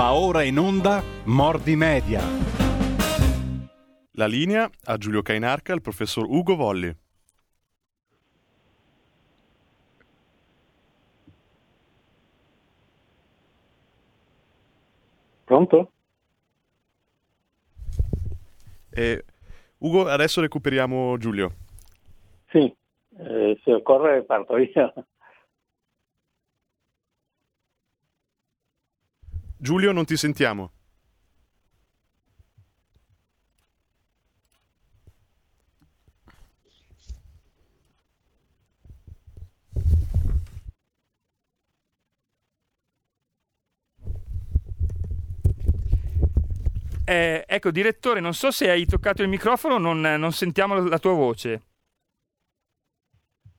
Va ora in onda Mordi Media. La linea a Giulio Cainarca e il professor Ugo Volli. Pronto? E, Ugo, adesso recuperiamo Giulio. Sì, eh, se occorre parto io. Giulio, non ti sentiamo. Eh, ecco, direttore, non so se hai toccato il microfono, non, non sentiamo la tua voce.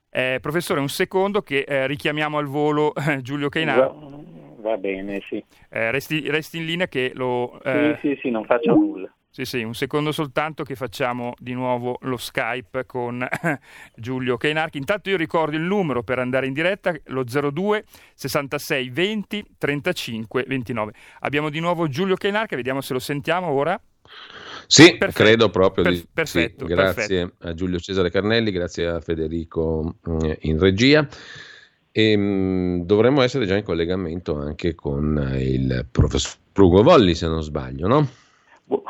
Eh, professore, un secondo che eh, richiamiamo al volo eh, Giulio Cainaro. Va, bene, sì. Eh, resti, resti, in linea che lo... Sì, eh, sì, sì, non faccio nulla. Sì, sì, un secondo soltanto che facciamo di nuovo lo Skype con Giulio Cainarchi. Intanto io ricordo il numero per andare in diretta, lo 02 66 20 35 29. Abbiamo di nuovo Giulio Cainarchi, vediamo se lo sentiamo ora. Sì, perfetto. credo proprio per, di perfetto, sì. Grazie perfetto. a Giulio Cesare Carnelli, grazie a Federico mm, in regia. E, mh, mm, dovremmo essere già in collegamento anche con il professor Ugo Volli, se non sbaglio, no?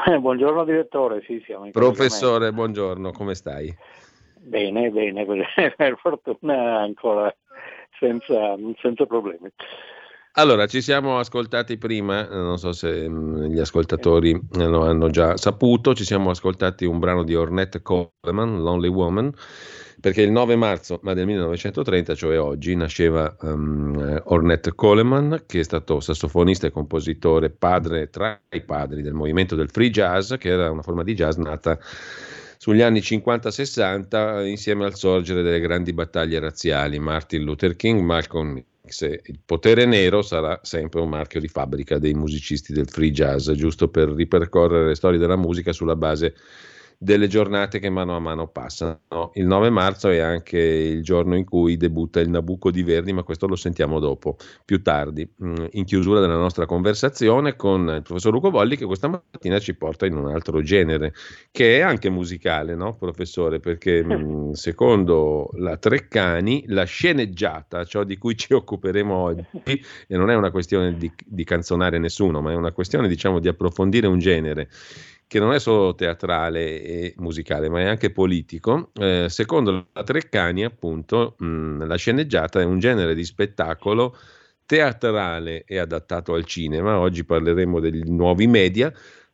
Eh, buongiorno direttore, sì, siamo in Professore, buongiorno, come stai? Bene, bene, per fortuna ancora senza, senza problemi. Allora, ci siamo ascoltati prima, non so se mm, gli ascoltatori lo hanno già saputo, ci siamo ascoltati un brano di Ornette Coleman, Lonely Woman, perché il 9 marzo ma del 1930, cioè oggi, nasceva um, Ornette Coleman, che è stato sassofonista e compositore, padre tra i padri del movimento del free jazz, che era una forma di jazz nata sugli anni 50-60 insieme al sorgere delle grandi battaglie razziali, Martin Luther King, Malcolm X. Il potere nero sarà sempre un marchio di fabbrica dei musicisti del free jazz, giusto per ripercorrere le storie della musica sulla base delle giornate che mano a mano passano. Il 9 marzo è anche il giorno in cui debutta il Nabucco di Verdi, ma questo lo sentiamo dopo, più tardi, mm, in chiusura della nostra conversazione con il professor Luco Volli che questa mattina ci porta in un altro genere, che è anche musicale, no, professore? Perché mm, secondo la Treccani la sceneggiata, ciò di cui ci occuperemo oggi, e non è una questione di, di canzonare nessuno, ma è una questione diciamo di approfondire un genere che non è solo teatrale e musicale, ma è anche politico. Eh, secondo la Treccani, appunto, mh, la sceneggiata è un genere di spettacolo teatrale e adattato al cinema. Oggi parleremo degli nuovi media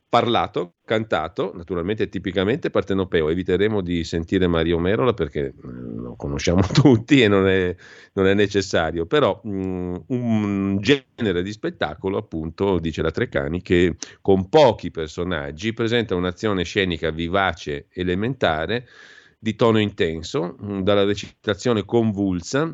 parlato, cantato, naturalmente tipicamente partenopeo. Eviteremo di sentire Mario Merola perché eh, lo conosciamo tutti e non è, non è necessario, però mm, un genere di spettacolo, appunto, dice la Treccani, che con pochi personaggi presenta un'azione scenica vivace, elementare, di tono intenso, mm, dalla recitazione convulsa,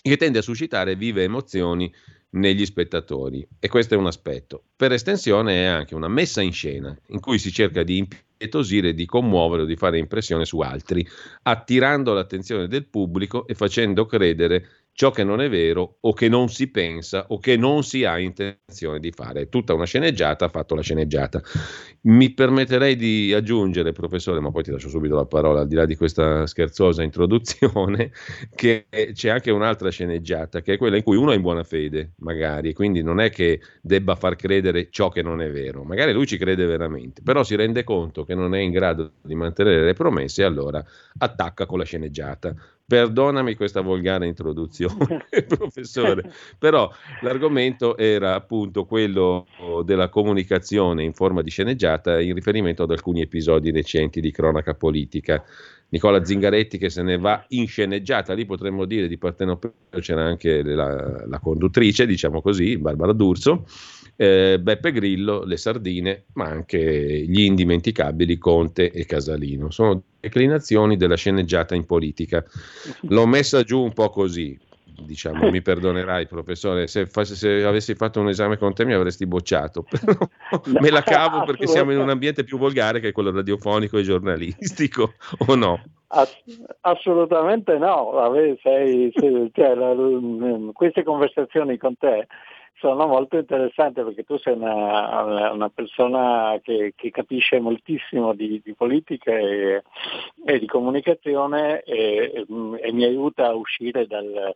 che tende a suscitare vive emozioni negli spettatori e questo è un aspetto. Per estensione è anche una messa in scena in cui si cerca di impietosire, di commuovere o di fare impressione su altri, attirando l'attenzione del pubblico e facendo credere ciò che non è vero o che non si pensa o che non si ha intenzione di fare. È tutta una sceneggiata, ha fatto la sceneggiata. Mi permetterei di aggiungere, professore, ma poi ti lascio subito la parola, al di là di questa scherzosa introduzione, che c'è anche un'altra sceneggiata, che è quella in cui uno è in buona fede, magari, quindi non è che debba far credere ciò che non è vero, magari lui ci crede veramente, però si rende conto che non è in grado di mantenere le promesse e allora attacca con la sceneggiata Perdonami questa volgare introduzione, professore, però l'argomento era appunto quello della comunicazione in forma di sceneggiata in riferimento ad alcuni episodi recenti di cronaca politica. Nicola Zingaretti che se ne va in sceneggiata, lì potremmo dire di Partenopeo c'era anche la, la conduttrice, diciamo così, Barbara D'Urso, eh, Beppe Grillo, le sardine, ma anche gli indimenticabili Conte e Casalino. Sono declinazioni della sceneggiata in politica. L'ho messa giù un po' così, diciamo, mi perdonerai professore, se, fa, se, avessi fatto un esame con te mi avresti bocciato, però me la cavo perché siamo in un ambiente più volgare che quello radiofonico e giornalistico, o no? assolutamente no, sei, sei, cioè, la, queste conversazioni con te sono molto interessanti perché tu sei una, una persona che, che, capisce moltissimo di, di politica e, e, di comunicazione e, e, mi aiuta a uscire dal,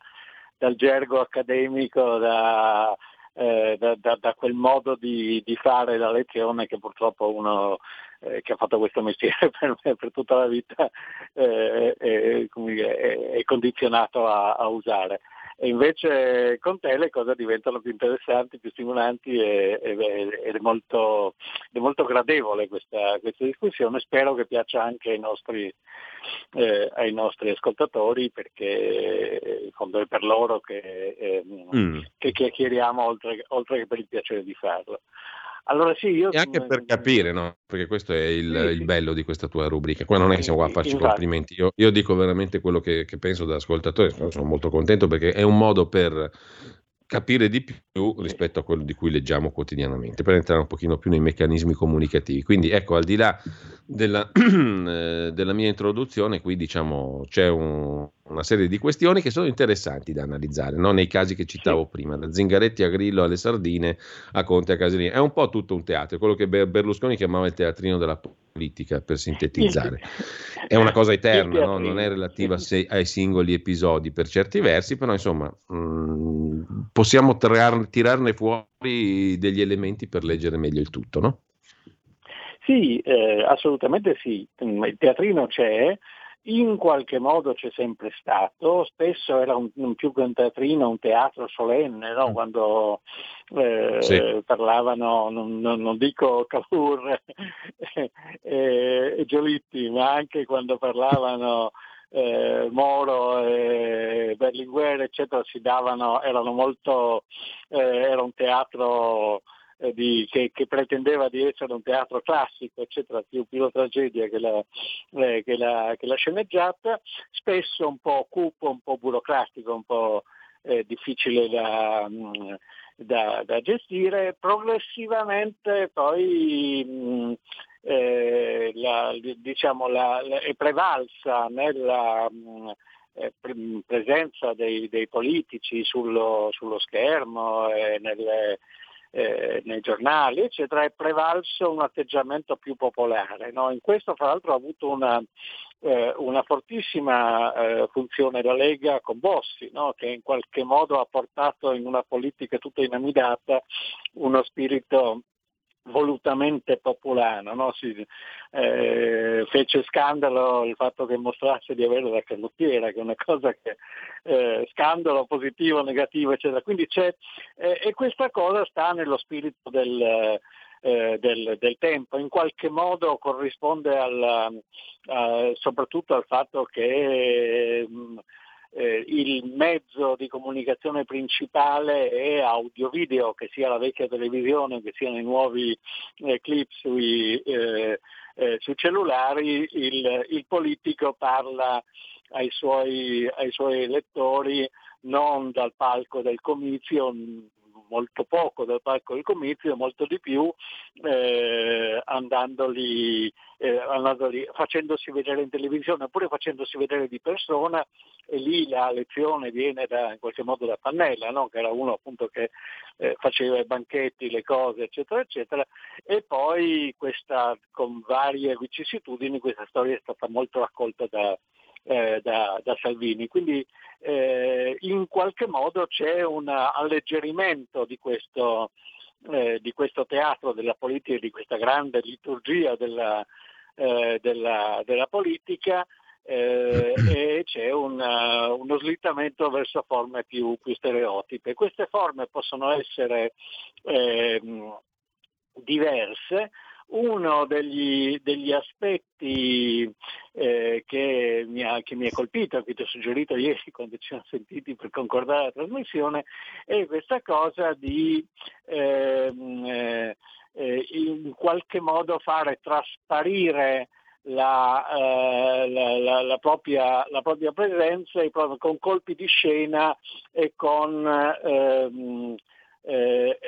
dal gergo accademico, da, eh, da, da, da, quel modo di, di, fare la lezione che purtroppo uno eh, che ha fatto questo mestiere per, me, per tutta la vita eh, è, è, condizionato a, a usare. E invece con te le cose diventano più interessanti, più stimolanti e, ed è, molto, è molto gradevole questa, questa, discussione. Spero che piaccia anche ai nostri, eh, ai nostri ascoltatori perché in fondo è per loro che, eh, mm. che chiacchieriamo oltre, oltre che per il piacere di farlo. Allora sì, io... E anche per capire, no? Perché questo è il, sì, il bello di questa tua rubrica. Qua non è che siamo qua a farci Infatti. complimenti. Io, io, dico veramente quello che, che penso da ascoltatore. Sono molto contento perché è un modo per capire di più rispetto a quello di cui leggiamo quotidianamente, per entrare un pochino più nei meccanismi comunicativi. Quindi ecco, al di là della, eh, della mia introduzione, qui diciamo c'è un, una serie di questioni che sono interessanti da analizzare, no? nei casi che citavo prima, da Zingaretti a Grillo alle Sardine a Conte a Casalini. È un po' tutto un teatro, quello che Berlusconi chiamava il teatrino della politica, per sintetizzare. È una cosa eterna, no? non è relativa se, ai singoli episodi per certi versi, però insomma mh, mm, possiamo tirar, tirarne fuori degli elementi per leggere meglio il tutto, no? Sì, eh, assolutamente sì. Il teatrino c'è, in qualche modo c'è sempre stato, spesso era un, un più che un teatrino, un teatro solenne, no? Mm. quando eh, sì. parlavano, non, non, dico Cavour e, e Giolitti, ma anche quando parlavano eh, Moro e Berlinguer, eccetera, si davano, erano molto, eh, era un teatro di, che, che, pretendeva di essere un teatro classico, eccetera, più, più la tragedia che la, eh, che, la, che la, sceneggiata, spesso un po' cupo, un po' burocratico, un po' eh, difficile da, mm, da, da, gestire. Progressivamente poi mh, mm, eh, la, diciamo, è prevalsa nella mh, mm, eh, presenza dei, dei politici sullo, sullo schermo e nelle, eh, nei giornali, eccetera, è prevalso un atteggiamento più popolare. No? In questo, fra l'altro, ha avuto una, eh, una fortissima eh, funzione la Lega con Bossi, no? che in qualche modo ha portato in una politica tutta inamidata uno spirito volutamente popolano, no? si, eh, fece scandalo il fatto che mostrasse di avere la canottiera, che è una cosa che eh, scandalo positivo, negativo, eccetera. Quindi c'è, eh, e questa cosa sta nello spirito del, eh, del, del, tempo, in qualche modo corrisponde al, soprattutto al fatto che mh, eh, il mezzo di comunicazione principale è audio-video, che sia la vecchia televisione, che siano i nuovi eh, clip sui, eh, eh sui cellulari, il, il, politico parla ai suoi, ai suoi elettori non dal palco del comizio, molto poco dal palco del comizio, molto di più eh, andandoli, eh, andandoli, facendosi vedere in televisione oppure facendosi vedere di persona e lì la lezione viene da, in qualche modo da Pannella, no? che era uno appunto che eh, faceva i banchetti, le cose, eccetera, eccetera, e poi questa, con varie vicissitudini questa storia è stata molto raccolta da, eh, da, da, Salvini. Quindi eh, in qualche modo c'è un alleggerimento di questo, eh, di questo teatro della politica, di questa grande liturgia della, eh, della, della politica. Eh, e c'è una, uno slittamento verso forme più, più, stereotipe. Queste forme possono essere ehm, diverse, uno degli, degli aspetti eh, che, mi ha, che, mi ha, colpito, che ti ho suggerito ieri quando ci siamo sentiti per concordare la trasmissione, è questa cosa di ehm, eh, eh, in qualche modo fare trasparire la, eh, la, la, propria, la, propria, presenza con colpi di scena e con ehm, eh,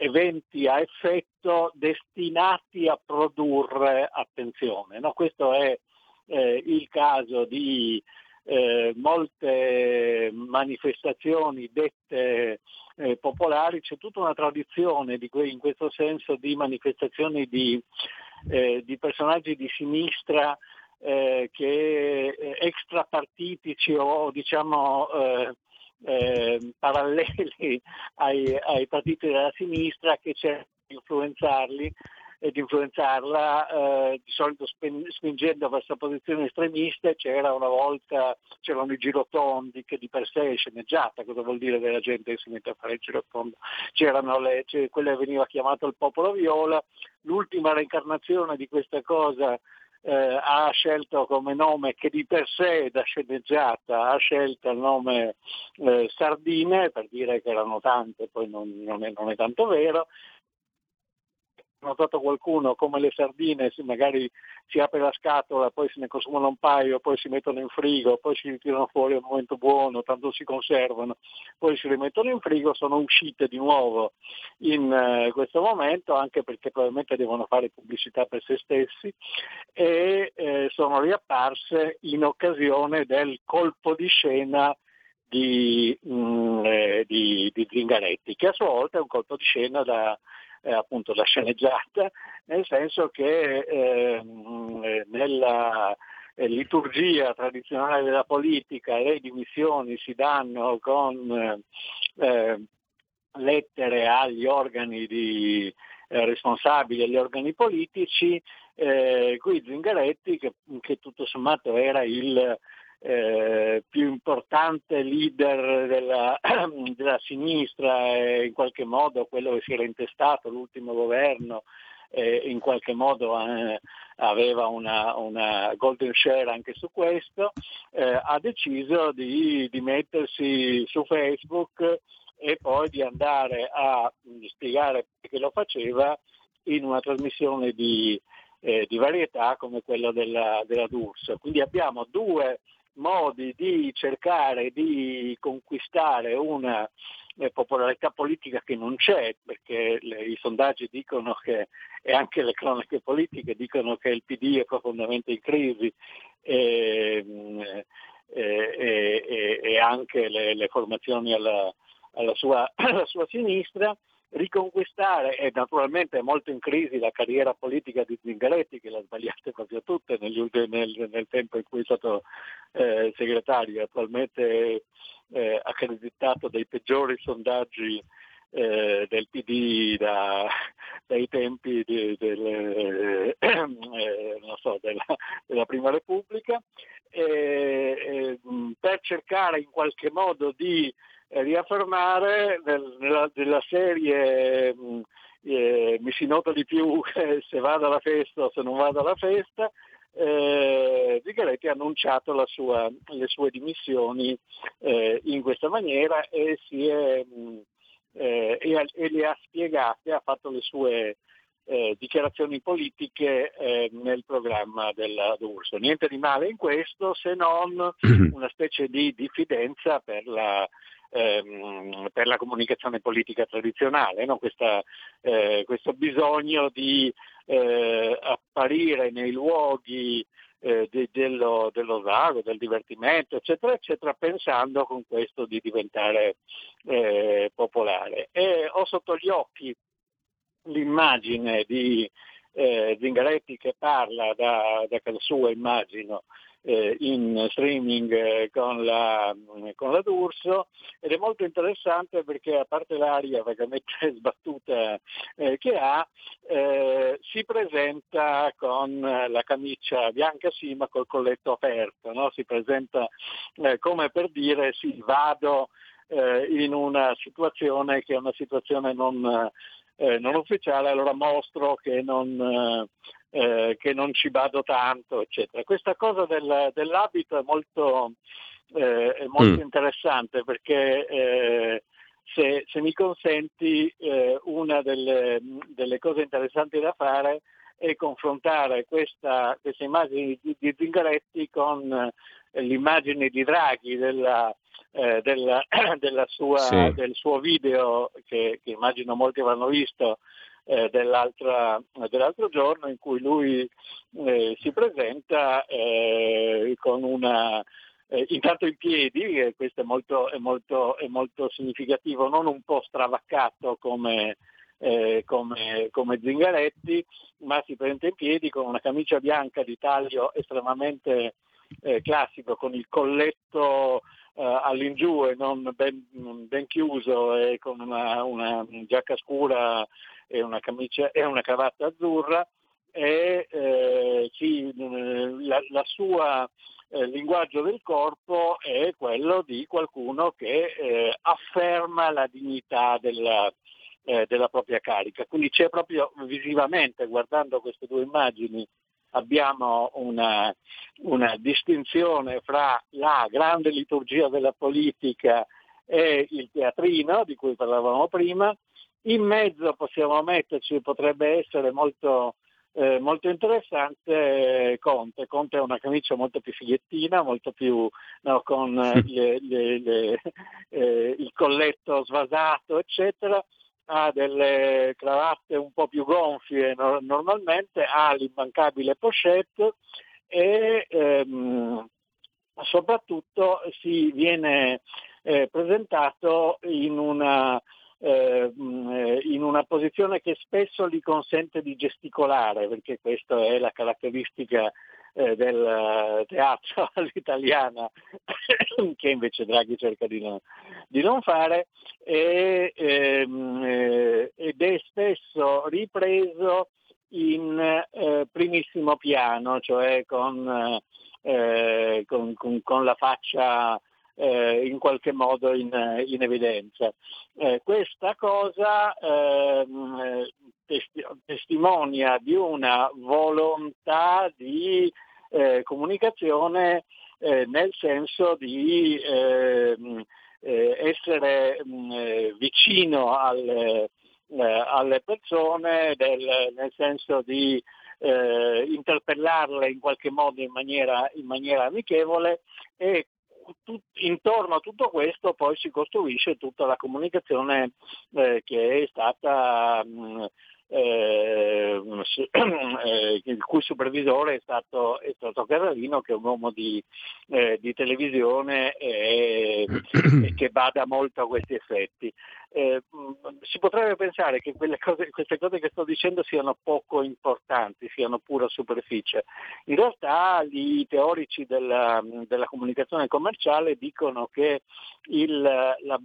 eventi a effetto destinati a produrre attenzione. No? Questo è eh, il caso di eh, molte manifestazioni dette eh, popolari, c'è tutta una tradizione di que- in questo senso di manifestazioni di, eh, di personaggi di sinistra eh, che eh, extrapartitici o diciamo eh, paralleli ai, ai, partiti della sinistra che cercano di influenzarli e di influenzarla eh, di solito spingendo verso posizioni estremiste. C'era una volta c'erano i girotondi che di per sé è sceneggiata. Cosa vuol dire della gente che si mette a fare il girotondo? C'erano le, c'era, quella veniva chiamata il popolo viola. L'ultima reincarnazione di questa cosa eh, ha scelto come nome che di per sé da sceneggiata ha scelto il nome eh, Sardine per dire che erano tante, poi non, non, è, non è tanto vero, notato qualcuno come le sardine, magari si apre la scatola, poi se ne consumano un paio, poi si mettono in frigo, poi si ritirano fuori a un momento buono, tanto si conservano, poi si rimettono in frigo, sono uscite di nuovo in uh, questo momento, anche perché probabilmente devono fare pubblicità per se stessi, e eh, sono riapparse in occasione del colpo di scena di, mh, mm, eh, di, di Zingaretti, che a sua volta è un colpo di scena da eh, appunto la sceneggiata, nel senso che ehm, eh, nella eh, liturgia tradizionale della politica le dimissioni si danno con eh, lettere agli organi di, eh, responsabili, agli organi politici, eh, qui Zingaretti che, che tutto sommato era il eh, più importante leader della, della sinistra e in qualche modo quello che si era intestato l'ultimo governo eh, in qualche modo eh, aveva una, una, golden share anche su questo, eh, ha deciso di, di, mettersi su Facebook e poi di andare a spiegare perché lo faceva in una trasmissione di, eh, di varietà come quella della, della D'Urso. Quindi abbiamo due modi di cercare di conquistare una eh, popolarità politica che non c'è, perché le, i sondaggi dicono che, e anche le cronache politiche dicono che il PD è profondamente in crisi e, e, e, e anche le, le formazioni alla, alla, sua, alla sua sinistra riconquistare, e naturalmente è molto in crisi la carriera politica di Zingaretti, che l'ha sbagliata quasi a tutte negli, nel, nel, tempo in cui è stato eh, segretario, attualmente eh, accreditato dai peggiori sondaggi eh, del PD da, dai tempi di, del, eh, so, della, della, Prima Repubblica, per cercare in qualche modo di eh, riaffermare nel, nella, nella, serie mh, eh, mi si nota di più se vado alla festa o se non vado alla festa, eh, Zingaretti ha annunciato sua, le sue dimissioni eh, in questa maniera e, è, mh, eh, e, e, le ha spiegate, ha fatto le sue eh, dichiarazioni politiche eh, nel programma della D'Urso. Niente di male in questo se non una specie di diffidenza per la, ehm, per la comunicazione politica tradizionale, no? Questa, eh, questo bisogno di eh, apparire nei luoghi eh, de, dello, dello svago, del divertimento, eccetera, eccetera, pensando con questo di diventare eh, popolare. E ho sotto gli occhi l'immagine di eh, Zingaretti che parla da, da casa sua, immagino, eh, in streaming eh, con, la, con, la, D'Urso ed è molto interessante perché a parte l'aria vagamente sbattuta eh, che ha, eh, si presenta con la camicia bianca sì ma col colletto aperto, no? si presenta eh, come per dire sì vado eh, in una situazione che è una situazione non eh, non ufficiale, allora mostro che non, eh, che non ci vado tanto, eccetera. Questa cosa del, dell'abito è molto, eh, è molto mm. interessante perché eh, se, se, mi consenti eh, una delle, delle, cose interessanti da fare è confrontare questa, queste immagini di, di Zingaretti con eh, l'immagine di Draghi della, eh, della, della sua, sì. del suo video che, che, immagino molti avranno visto eh, dell'altro giorno in cui lui eh, si presenta eh, con una eh, intanto in piedi, e questo è molto, è, molto, è molto, significativo, non un po' stravaccato come, eh, come, come, Zingaretti, ma si presenta in piedi con una camicia bianca di taglio estremamente eh, classico, con il colletto eh, all'ingiù e non ben, ben, chiuso e con una, una giacca scura e una, camicia, e una cravatta azzurra e eh, sì, la, la, sua eh, linguaggio del corpo è quello di qualcuno che eh, afferma la dignità della, eh, della, propria carica. Quindi c'è proprio visivamente, guardando queste due immagini, abbiamo una, una distinzione fra la grande liturgia della politica e il teatrino di cui parlavamo prima. In mezzo possiamo metterci, potrebbe essere molto eh, molto interessante eh, Conte. Conte ha una camicia molto più fighettina, molto più no, con eh, le, le, le, eh, il colletto svasato, eccetera. Ha delle cravatte un po' più gonfie no, normalmente, ha l'immancabile pochette e ehm, soprattutto si viene eh, presentato in una eh, in una posizione che spesso gli consente di gesticolare, perché questa è la caratteristica eh, del teatro all'italiana, che invece Draghi cerca di non, di non fare, e, ehm, eh, ed è spesso ripreso in eh, primissimo piano, cioè con, eh, con, con, con la faccia eh, in qualche modo in, in evidenza. Eh, questa cosa ehm, testi- testimonia di una volontà di eh, comunicazione eh, nel senso di ehm, eh, essere mh, mm, vicino alle, eh, alle persone, del, nel senso di eh, interpellarle in qualche modo in maniera, in maniera amichevole e tut, intorno a tutto questo poi si costruisce tutta la comunicazione eh, che è stata mh, mm, eh, eh, il cui supervisore è stato, è stato Carralino che è un uomo di, eh, di televisione e, e, che bada molto a questi effetti. Eh, si potrebbe pensare che cose, queste cose che sto dicendo siano poco importanti, siano pura superficie. In realtà i teorici della, della comunicazione commerciale dicono che il, la,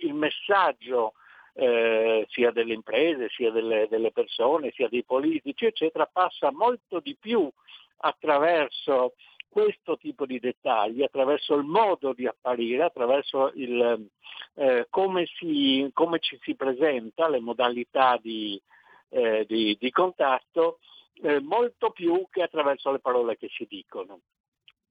il messaggio eh, sia delle imprese, sia delle, delle, persone, sia dei politici, eccetera, passa molto di più attraverso questo tipo di dettagli, attraverso il modo di apparire, attraverso il, eh, come, si, come, ci si presenta, le modalità di, eh, di, di contatto, eh, molto più che attraverso le parole che si dicono.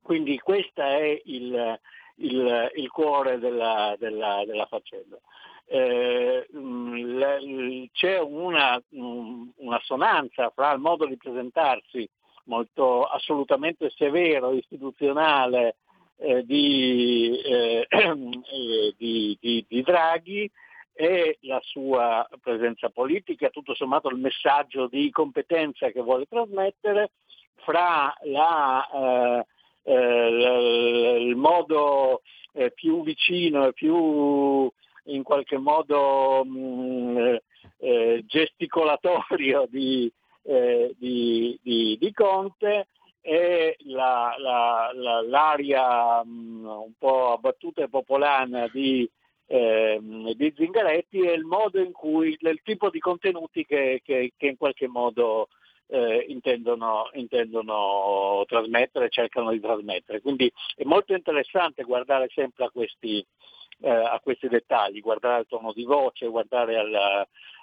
Quindi questo è il, il, il cuore della, della, della faccenda eh, mm, c'è una, mm, un'assonanza fra il modo di presentarsi molto assolutamente severo, istituzionale eh, di, eh, di, di, di, Draghi e la sua presenza politica, tutto sommato il messaggio di competenza che vuole trasmettere, fra la, eh, eh, il modo eh, più vicino e più in qualche modo mh, mm, eh, eh, gesticolatorio di, eh, di, di, di, Conte e la, la, la, l'aria mh, mm, un po' abbattuta e popolana di, eh, di Zingaretti e il modo in cui, il tipo di contenuti che, che, che in qualche modo eh, intendono, intendono, trasmettere, cercano di trasmettere. Quindi è molto interessante guardare sempre a questi, eh, a questi dettagli, guardare al tono di voce, guardare al,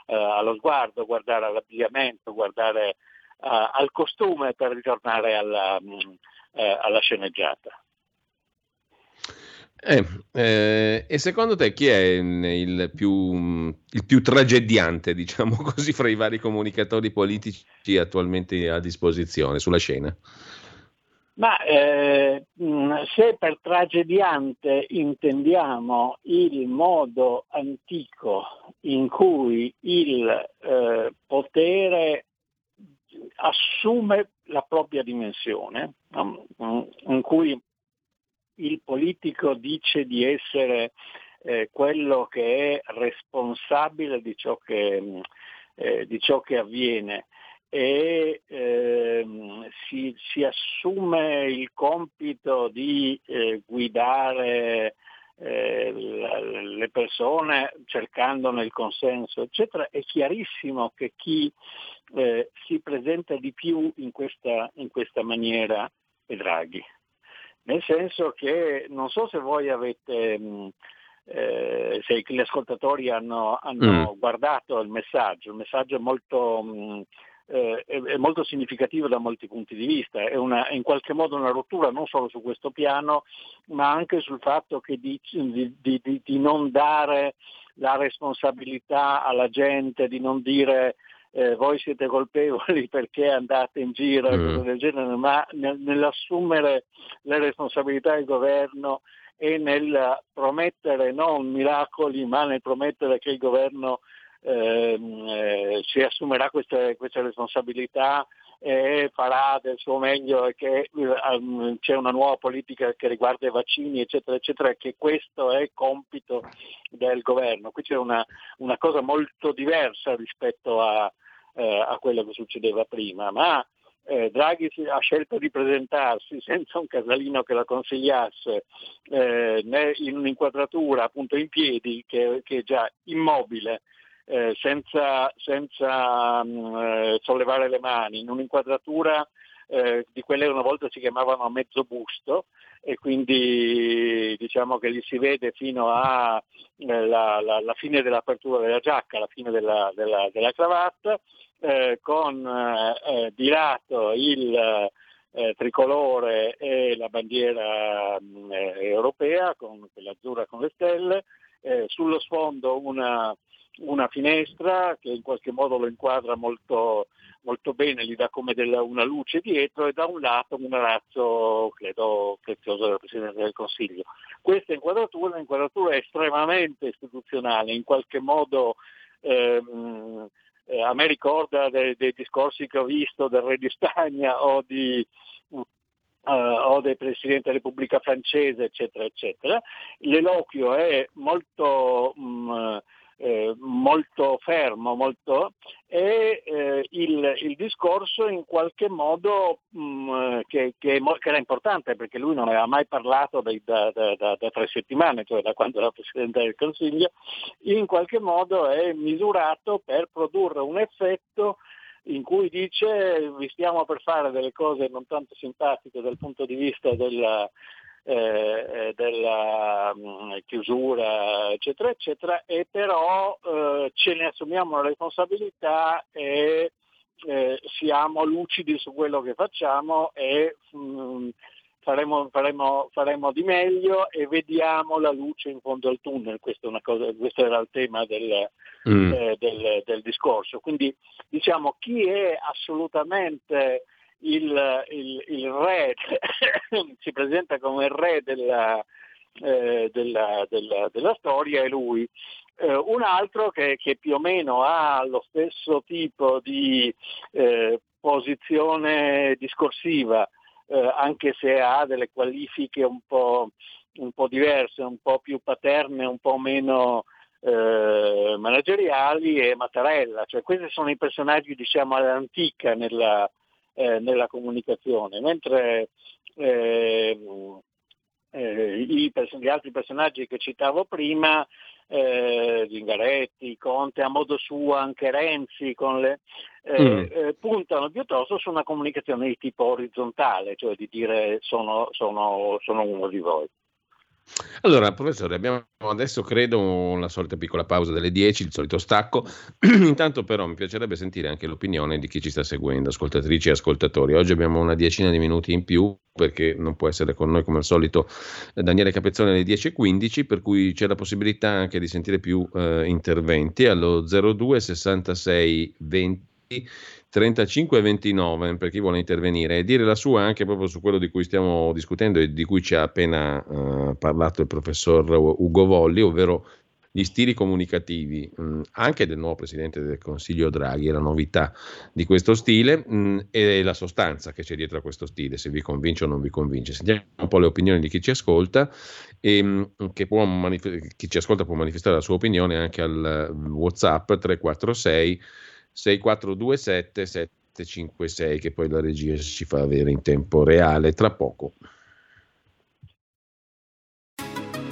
eh, allo sguardo, guardare all'abbigliamento, guardare eh, al costume per ritornare alla, mh, mm, eh, alla sceneggiata. Eh, eh, e secondo te chi è il più, il più, tragediante, diciamo così, fra i vari comunicatori politici attualmente a disposizione sulla scena? Ma eh, se per tragediante intendiamo il modo antico in cui il eh, potere assume la propria dimensione, in cui il politico dice di essere eh, quello che è responsabile di ciò che, eh, di ciò che avviene e ehm, si, si, assume il compito di eh, guidare eh, le persone cercandone il consenso, eccetera, è chiarissimo che chi eh, si presenta di più in questa, in questa maniera è Draghi. Nel senso che non so se voi avete, mh, eh, se gli ascoltatori hanno, hanno mm. guardato il messaggio, il messaggio è molto... Mh, eh, è, molto significativo da molti punti di vista, è, una, è, in qualche modo una rottura non solo su questo piano, ma anche sul fatto di, di, di, di, non dare la responsabilità alla gente, di non dire eh, voi siete colpevoli perché andate in giro e mm. cose del genere, ma nell'assumere le responsabilità del governo e nel promettere non miracoli, ma nel promettere che il governo ehm, eh, si assumerà queste, queste responsabilità e farà del suo meglio e che um, c'è una nuova politica che riguarda i vaccini, eccetera, eccetera, e che questo è compito del governo. Qui c'è una, una cosa molto diversa rispetto a, eh, a quello che succedeva prima, ma eh, Draghi ha scelto di presentarsi senza un casalino che la consigliasse eh, in un'inquadratura appunto in piedi che, che è già immobile eh, senza, senza mh, mm, eh, sollevare le mani, in un'inquadratura eh, di quelle che una volta si chiamavano a mezzo busto e quindi diciamo che gli si vede fino alla eh, fine dell'apertura della giacca, alla fine della, della, della cravatta, eh, con eh, di lato il tricolore e la bandiera mh, mm, europea, con quella azzurra con le stelle, sullo sfondo una, una finestra che in qualche modo lo inquadra molto, molto bene, gli dà come della, una luce dietro e da un lato un arazzo, credo, prezioso del Presidente del Consiglio. Questa inquadratura è un'inquadratura estremamente istituzionale, in qualche modo ehm, eh, a me ricorda dei, dei, discorsi che ho visto del Re di Spagna o di, Uh, o del Presidente della Repubblica francese, eccetera, eccetera. L'eloquio è molto mm, eh, molto fermo molto, e eh, il, il, discorso in qualche modo mh, mm, che, che, che, era importante perché lui non aveva mai parlato da, da, da, da, tre settimane, cioè da quando era Presidente del Consiglio, in qualche modo è misurato per produrre un effetto in cui dice vi stiamo per fare delle cose non tanto simpatiche dal punto di vista della, eh, eh, della mh, mm, chiusura, eccetera, eccetera, e però eh, ce ne assumiamo la responsabilità e eh, siamo lucidi su quello che facciamo e mh, mm, faremo, faremo, faremo, di meglio e vediamo la luce in fondo al tunnel, questo, cosa, questo era il tema del, mm. eh, del, del, discorso. Quindi diciamo chi è assolutamente il, il, il re si presenta come il re della, eh, della, della, della storia è lui. Eh, un altro che, che, più o meno ha lo stesso tipo di eh, posizione discorsiva, eh, anche se ha delle qualifiche un po', un po', diverse, un po' più paterne, un po' meno eh, manageriali, è Mattarella. Cioè, questi sono i personaggi diciamo all'antica nella, eh, nella comunicazione, mentre eh, eh, i, gli altri personaggi che citavo prima, eh, Zingaretti, Conte, a modo suo anche Renzi, le, eh, mm. puntano piuttosto su una comunicazione di tipo orizzontale, cioè di dire sono, sono, sono uno di voi. Allora, professore, abbiamo adesso credo una solita piccola pausa delle 10, il solito stacco. Intanto però mi piacerebbe sentire anche l'opinione di chi ci sta seguendo, ascoltatrici e ascoltatori. Oggi abbiamo una decina di minuti in più perché non può essere con noi come al solito Daniele Capezzone alle 10.15, per cui c'è la possibilità anche di sentire più eh, interventi allo 02 66 20 35 e 29 per chi vuole intervenire e dire la sua anche proprio su quello di cui stiamo discutendo e di cui ci ha appena uh, parlato il professor Ugo Volli, ovvero gli stili comunicativi mh, anche del nuovo Presidente del Consiglio Draghi, la novità di questo stile mh, e la sostanza che c'è dietro a questo stile, se vi convince o non vi convince. Sentiamo un po' le opinioni di chi ci ascolta e mh, manif- chi ci ascolta può manifestare la sua opinione anche al WhatsApp 346 6427 756 che poi la regia ci fa avere in tempo reale tra poco.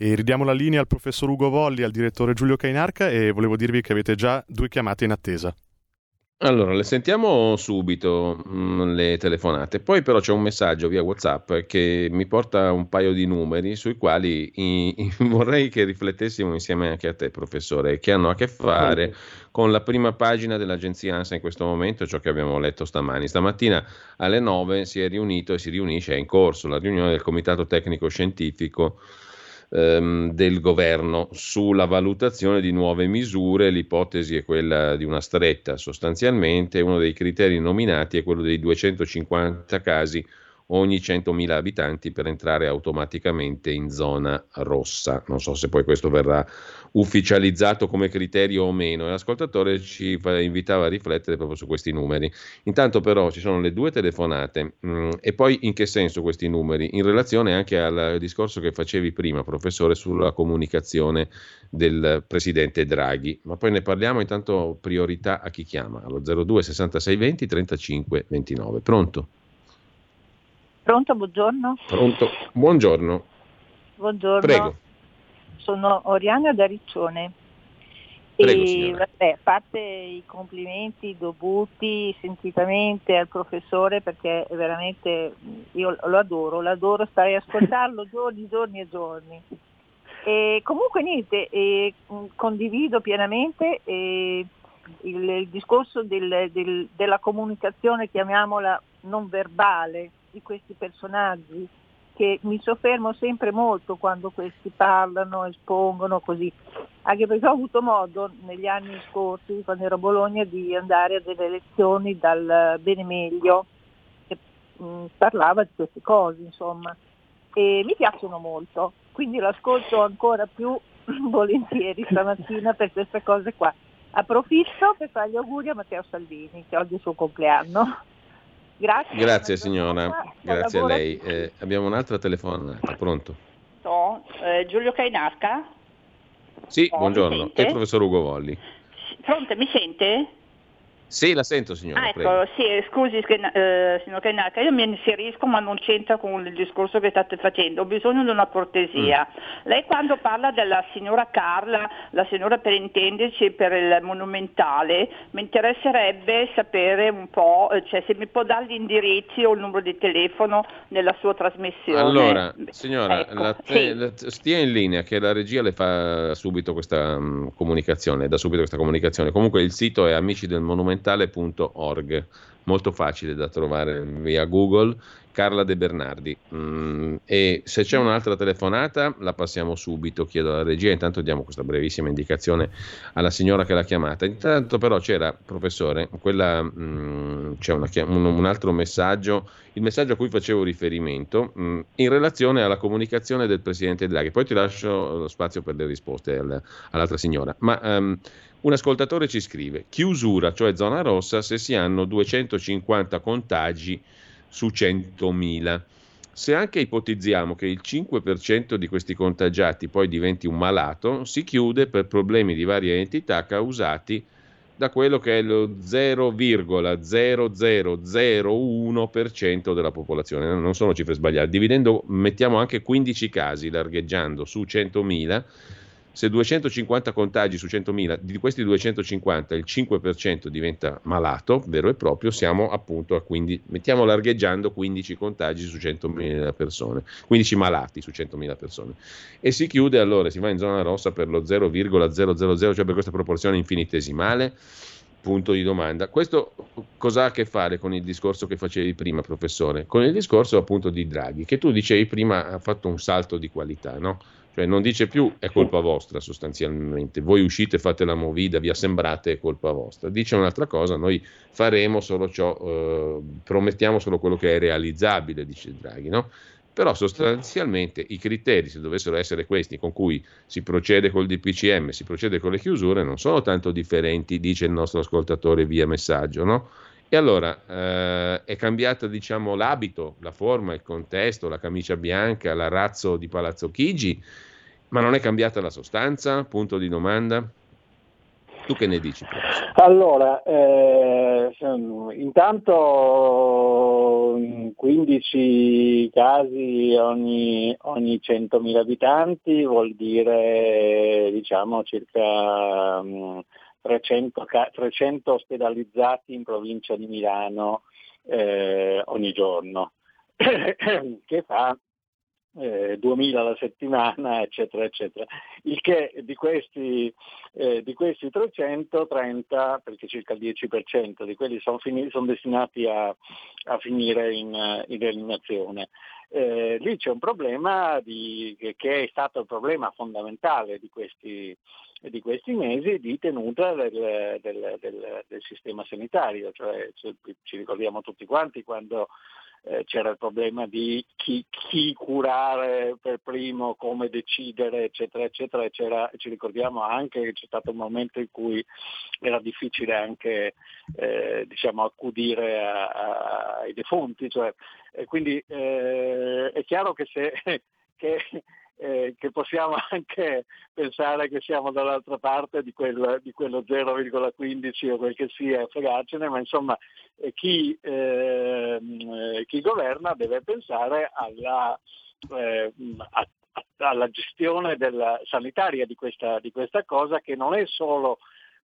E ridiamo la linea al professor Ugo Volli, al direttore Giulio Cainarca e volevo dirvi che avete già due chiamate in attesa. Allora, le sentiamo subito mh, mm, le telefonate, poi però c'è un messaggio via WhatsApp che mi porta un paio di numeri sui quali i, i, vorrei che riflettessimo insieme anche a te, professore, che hanno a che fare con la prima pagina dell'agenzia ANSA in questo momento, ciò che abbiamo letto stamani. Stamattina alle 9 si è riunito e si riunisce, è in corso la riunione del Comitato Tecnico Scientifico ehm, del governo sulla valutazione di nuove misure. L'ipotesi è quella di una stretta sostanzialmente, uno dei criteri nominati è quello dei 250 casi ogni 100.000 abitanti per entrare automaticamente in zona rossa. Non so se poi questo verrà ufficializzato come criterio o meno e l'ascoltatore ci invitava a riflettere proprio su questi numeri. Intanto però ci sono le due telefonate mh, mm, e poi in che senso questi numeri? In relazione anche al discorso che facevi prima, professore, sulla comunicazione del presidente Draghi, ma poi ne parliamo intanto priorità a chi chiama, allo 02 66 20 35 29. Pronto? Pronto, buongiorno. Pronto, buongiorno. Buongiorno. Prego. Sono Oriana da Riccione. Prego, e vabbè, fate i complimenti dovuti sentitamente al professore perché veramente io lo adoro, lo adoro, starei a ascoltarlo giorni, giorni e giorni. E comunque niente, e, condivido pienamente il, il, discorso del, del, della comunicazione, chiamiamola non verbale, di questi personaggi che mi soffermo sempre molto quando questi parlano, espongono così, anche perché ho avuto modo negli anni scorsi, quando ero a Bologna, di andare a delle lezioni dal Benemeglio che mh, mm, parlava di queste cose, insomma, e mi piacciono molto, quindi l'ascolto ancora più volentieri stamattina per queste cose qua. Approfitto per fare gli auguri a Matteo Salvini, che oggi è il suo compleanno. Grazie. Grazie signora, grazie a lei. Eh, abbiamo un'altra telefonata, pronto? So, eh, Giulio Cainarca? Sì, oh, buongiorno. E il professor Ugo Volli. Pronto, mi sente? Sì, la sento signora. Ah, ecco, sì, scusi eh, signor Cainarca, io mi inserisco ma non c'entra con il discorso che state facendo, ho bisogno di una cortesia. Mm. Lei quando parla della signora Carla, la signora per intenderci per il monumentale, mi interesserebbe sapere un po', eh, cioè se mi può dare gli indirizzi o il numero di telefono nella sua trasmissione. Allora, signora, ecco, la te, sì. la, stia in linea che la regia le fa subito questa um, comunicazione, da subito questa comunicazione. Comunque il sito è amici del monumento fondamentale.org, molto facile da trovare via Google, Carla De Bernardi. Mm, e se c'è un'altra telefonata la passiamo subito, chiedo alla regia, intanto diamo questa brevissima indicazione alla signora che l'ha chiamata. Intanto però c'era, professore, quella, mm, c'è una, un, un, altro messaggio, il messaggio a cui facevo riferimento, mm, in relazione alla comunicazione del Presidente Draghi. Poi ti lascio lo spazio per le risposte al, all'altra signora. Ma... Um, un ascoltatore ci scrive: chiusura, cioè zona rossa, se si hanno 250 contagi su 100.000. Se anche ipotizziamo che il 5% di questi contagiati poi diventi un malato, si chiude per problemi di varia entità causati da quello che è lo 0,0001% della popolazione. Non sono cifre sbagliate. Dividendo, mettiamo anche 15 casi largheggiando su 100.000 se 250 contagi su 100.000, di questi 250 il 5% diventa malato, vero e proprio, siamo appunto a 15, mettiamo largheggiando 15 contagi su 100.000 persone, 15 malati su 100.000 persone. E si chiude allora, si va in zona rossa per lo 0,000, cioè per questa proporzione infinitesimale. Punto di domanda. Questo cosa ha a che fare con il discorso che facevi prima, professore? Con il discorso appunto di Draghi, che tu dicevi prima ha fatto un salto di qualità, no? Cioè non dice più è colpa vostra sostanzialmente, voi uscite, fate la movida, vi assembrate, è colpa vostra. Dice un'altra cosa, noi faremo solo ciò, eh, promettiamo solo quello che è realizzabile, dice Draghi, no? Però sostanzialmente i criteri, se dovessero essere questi, con cui si procede col DPCM, si procede con le chiusure, non sono tanto differenti, dice il nostro ascoltatore via messaggio, no? E allora eh, è cambiata diciamo, l'abito, la forma, il contesto, la camicia bianca, la razzo di Palazzo Chigi ma non è cambiata la sostanza? Punto di domanda. Tu che ne dici? Allora, eh, intanto 15 casi ogni, ogni 100.000 abitanti vuol dire diciamo circa 300, 300 ospedalizzati in provincia di Milano eh, ogni giorno, che fa eh, 2000 alla settimana, eccetera, eccetera. Il che di questi, eh, di questi 330, perché circa il 10% di quelli sono, fini, sono destinati a, a, finire in, in eliminazione. Eh, lì c'è un problema di, che è stato il problema fondamentale di questi, di questi mesi di tenuta del, del, del, del sistema sanitario, cioè ci ricordiamo tutti quanti quando eh, c'era il problema di chi, chi, curare per primo, come decidere, eccetera, eccetera, e ci ricordiamo anche che c'è stato un momento in cui era difficile anche eh, diciamo, accudire a, a, ai defunti, cioè, quindi eh, è chiaro che se che eh, che possiamo anche pensare che siamo dall'altra parte di, quel, di quello 0,15 o quel che sia, fregarcene, ma insomma eh, chi, ehm, chi, governa deve pensare alla, eh, alla gestione della, sanitaria di questa, di questa cosa che non è solo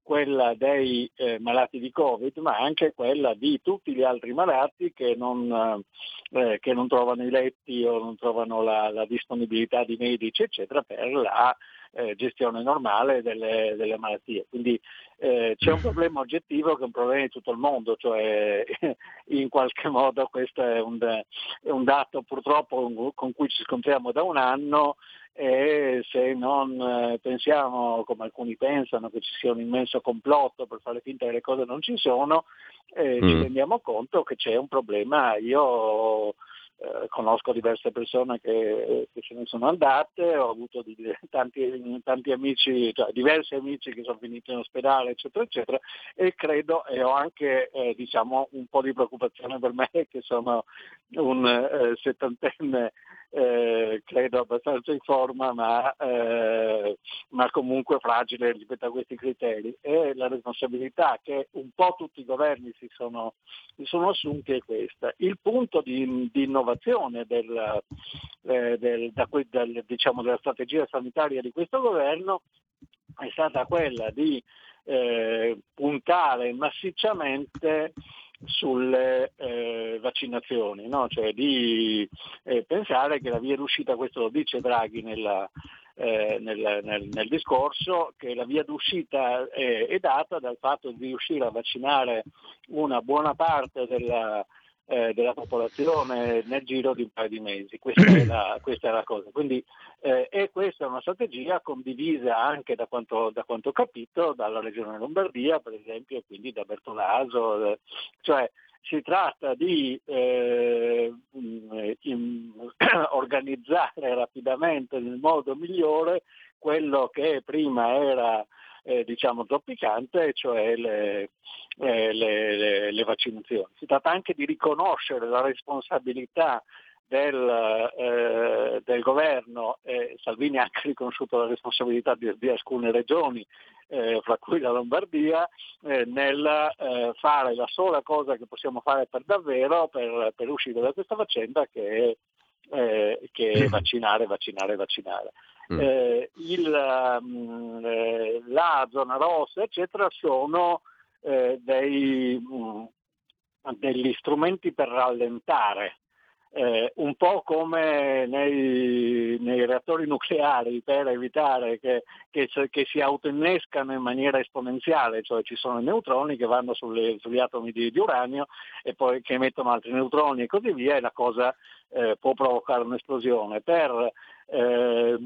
quella dei eh, malati di Covid, ma anche quella di tutti gli altri malati che non, eh, che non trovano i letti o non trovano la, la disponibilità di medici, eccetera, per la eh, gestione normale delle, delle malattie. Quindi eh, c'è un problema oggettivo che è un problema di tutto il mondo, cioè in qualche modo questo è un, è un dato purtroppo con cui ci scontriamo da un anno e se non eh, pensiamo, come alcuni pensano, che ci sia un immenso complotto per fare finta che le cose non ci sono, eh, mm. ci rendiamo conto che c'è un problema. Io eh, conosco diverse persone che, che, se ne sono andate, ho avuto di, tanti, tanti, amici, cioè diversi amici che sono finiti in ospedale, eccetera, eccetera, e credo e ho anche eh, diciamo, un po' di preoccupazione per me che sono un eh, settantenne eh, credo abbastanza in forma ma, eh, ma, comunque fragile rispetto a questi criteri e la responsabilità che un po' tutti i governi si sono, si sono assunti è questa. Il punto di, di innovazione del, eh, del, da, del, diciamo, della strategia sanitaria di questo governo è stata quella di eh, puntare massicciamente sulle eh, vaccinazioni, no? cioè di eh, pensare che la via d'uscita, questo lo dice Draghi nella, eh, nel, nel, nel, discorso, che la via d'uscita è, è, data dal fatto di riuscire a vaccinare una buona parte della, eh, della popolazione nel giro di un paio di mesi. Questa è la, questa è la cosa. Quindi, eh, e questa è una strategia condivisa anche da quanto, da quanto, ho capito dalla Regione Lombardia, per esempio, e quindi da Bertolaso, eh, cioè si tratta di eh, in, organizzare rapidamente nel modo migliore quello che prima era eh, diciamo zoppicante, cioè le, eh, le, le, le, vaccinazioni. Si tratta anche di riconoscere la responsabilità del, eh, del governo, eh, Salvini ha anche riconosciuto la responsabilità di, di alcune regioni eh, fra cui la Lombardia, eh, nel eh, fare la sola cosa che possiamo fare per davvero per, per uscire da questa faccenda che è, eh, che vaccinare, vaccinare, vaccinare. Mm. Eh, il, um, la zona rossa, eccetera, sono dei, um, degli strumenti per rallentare eh, un po' come nei, nei, reattori nucleari per evitare che, che, che, si autoinnescano in maniera esponenziale, cioè ci sono i neutroni che vanno sulle, sugli atomi di, di, uranio e poi che emettono altri neutroni e così via e la cosa eh, può provocare un'esplosione. Per eh,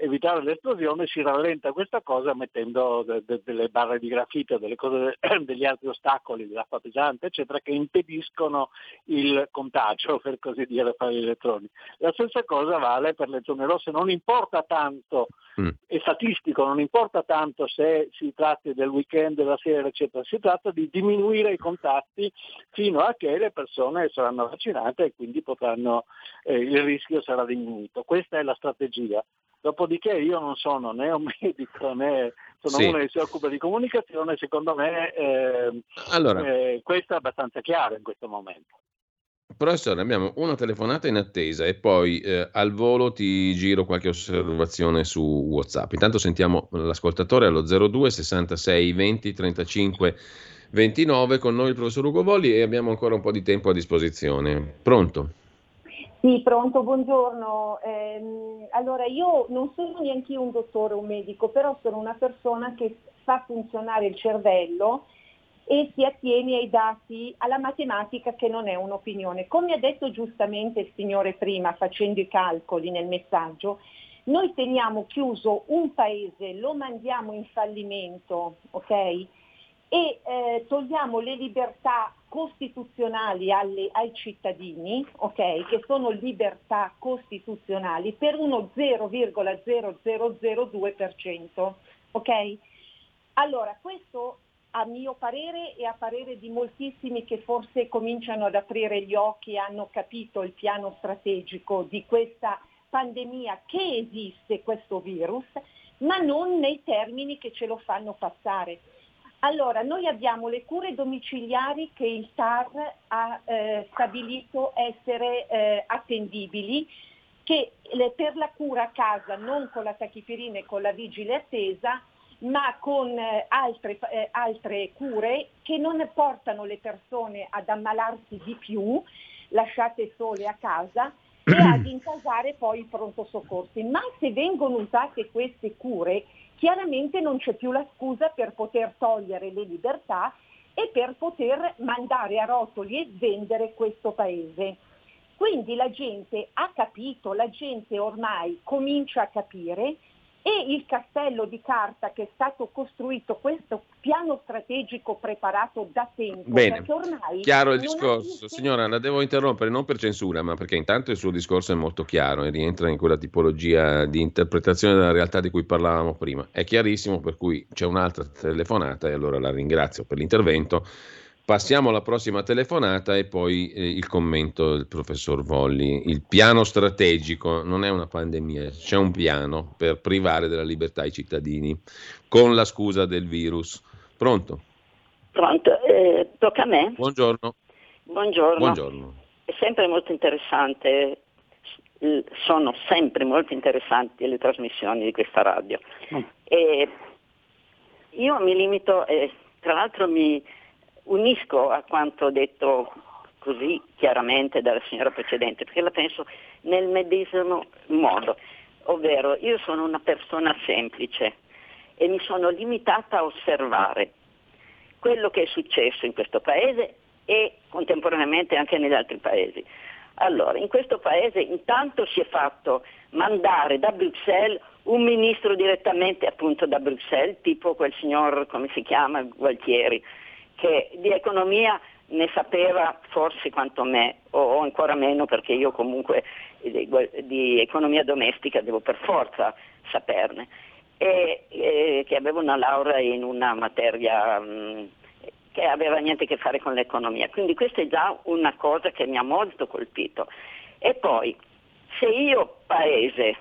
evitare l'esplosione si rallenta questa cosa mettendo de- de- delle barre di grafite, delle cose, degli altri ostacoli, dell'acqua pesante, eccetera, che impediscono il contagio, per così dire, fra gli elettroni. La stessa cosa vale per le zone rosse, non importa tanto, mm. è statistico, non importa tanto se si tratti del weekend, della sera, eccetera, si tratta di diminuire i contatti fino a che le persone saranno vaccinate e quindi potranno, eh, il rischio sarà diminuito. Questa è la strategia. Dopodiché io non sono né un medico né sono sì. uno che si occupa di comunicazione, secondo me eh, allora. eh, questo è abbastanza chiaro in questo momento. Professore, abbiamo una telefonata in attesa e poi eh, al volo ti giro qualche osservazione su WhatsApp. Intanto sentiamo l'ascoltatore allo 02 66 20 35 29 con noi il professor Ugo Volli e abbiamo ancora un po' di tempo a disposizione. Pronto? Sì, pronto, buongiorno. Eh, allora, io non sono neanche un dottore o un medico, però sono una persona che fa funzionare il cervello e si attiene ai dati, alla matematica che non è un'opinione. Come ha detto giustamente il signore prima, facendo i calcoli nel messaggio, noi teniamo chiuso un paese, lo mandiamo in fallimento, ok? E eh, togliamo le libertà costituzionali alle, ai cittadini, okay, che sono libertà costituzionali, per uno 0,0002%. Okay? Allora, questo a mio parere e a parere di moltissimi che forse cominciano ad aprire gli occhi e hanno capito il piano strategico di questa pandemia che esiste, questo virus, ma non nei termini che ce lo fanno passare. Allora, noi abbiamo le cure domiciliari che il TAR ha eh, stabilito essere eh, attendibili, che per la cura a casa non con la tachipirina e con la vigile attesa, ma con eh, altre, eh, altre cure che non portano le persone ad ammalarsi di più, lasciate sole a casa, e ad intasare poi i pronto soccorsi. Ma se vengono usate queste cure, chiaramente non c'è più la scusa per poter togliere le libertà e per poter mandare a rotoli e vendere questo paese. Quindi la gente ha capito, la gente ormai comincia a capire e il castello di carta che è stato costruito, questo piano strategico preparato da tempo. Bene, chiaro il discorso. Signora, la devo interrompere non per censura, ma perché intanto il suo discorso è molto chiaro e rientra in quella tipologia di interpretazione della realtà di cui parlavamo prima. È chiarissimo, per cui c'è un'altra telefonata e allora la ringrazio per l'intervento Passiamo alla prossima telefonata e poi eh, il commento del professor Volli. Il piano strategico non è una pandemia, c'è un piano per privare della libertà i cittadini con la scusa del virus. Pronto? Pronto, eh, tocca a me. Buongiorno. Buongiorno. Buongiorno. È sempre molto interessante, sono sempre molto interessanti le trasmissioni di questa radio. Mm. E io mi limito, eh, tra l'altro mi unisco a quanto detto così chiaramente dalla signora precedente, perché la penso nel medesimo modo, ovvero io sono una persona semplice e mi sono limitata a osservare quello che è successo in questo paese e contemporaneamente anche negli altri paesi. Allora, in questo paese intanto si è fatto mandare da Bruxelles un ministro direttamente appunto da Bruxelles, tipo quel signor, come si chiama, Gualtieri, che di economia ne sapeva forse quanto me, o ancora meno perché io comunque di, economia domestica devo per forza saperne, e, e, che avevo una laurea in una materia mh, che aveva niente a che fare con l'economia. Quindi questa è già una cosa che mi ha molto colpito. E poi, se io, paese,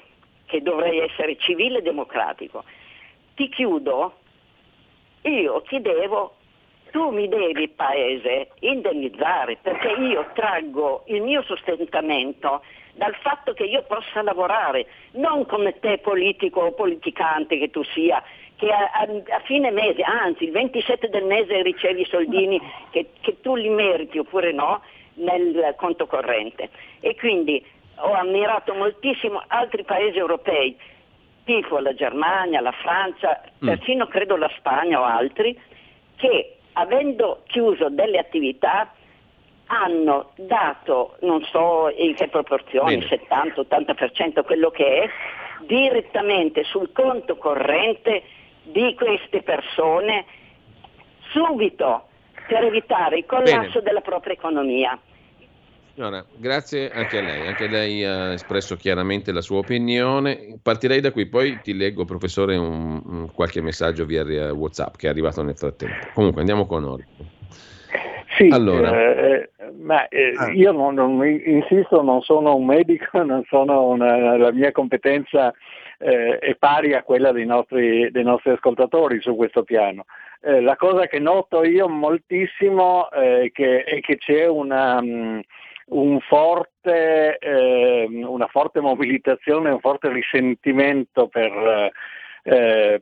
che dovrei essere civile e democratico, ti chiudo io ti devo, tu mi devi paese indennizzare perché io traggo il mio sostentamento dal fatto che io possa lavorare, non come te politico o politicante che tu sia, che a, a, a, fine mese, anzi il 27 del mese ricevi i soldini che, che tu li meriti oppure no nel conto corrente. E quindi ho ammirato moltissimo altri paesi europei, tipo la Germania, la Francia, mm. persino credo la Spagna o altri, che avendo chiuso delle attività hanno dato, non so in che proporzioni, 70-80% quello che è, direttamente sul conto corrente di queste persone subito per evitare il collasso Bene. della propria economia. Signora, grazie anche a lei, anche lei ha espresso chiaramente la sua opinione. Partirei da qui, poi ti leggo, professore, un, un qualche messaggio via WhatsApp che è arrivato nel frattempo. Comunque andiamo con Ori. Sì, allora. eh, ma eh, ah. io non, non, insisto, non sono un medico, non sono una, la mia competenza eh, è pari a quella dei nostri, dei nostri ascoltatori su questo piano. Eh, la cosa che noto io moltissimo eh, che, è che c'è una... Um, un forte, eh, una forte mobilitazione, un forte risentimento per, eh,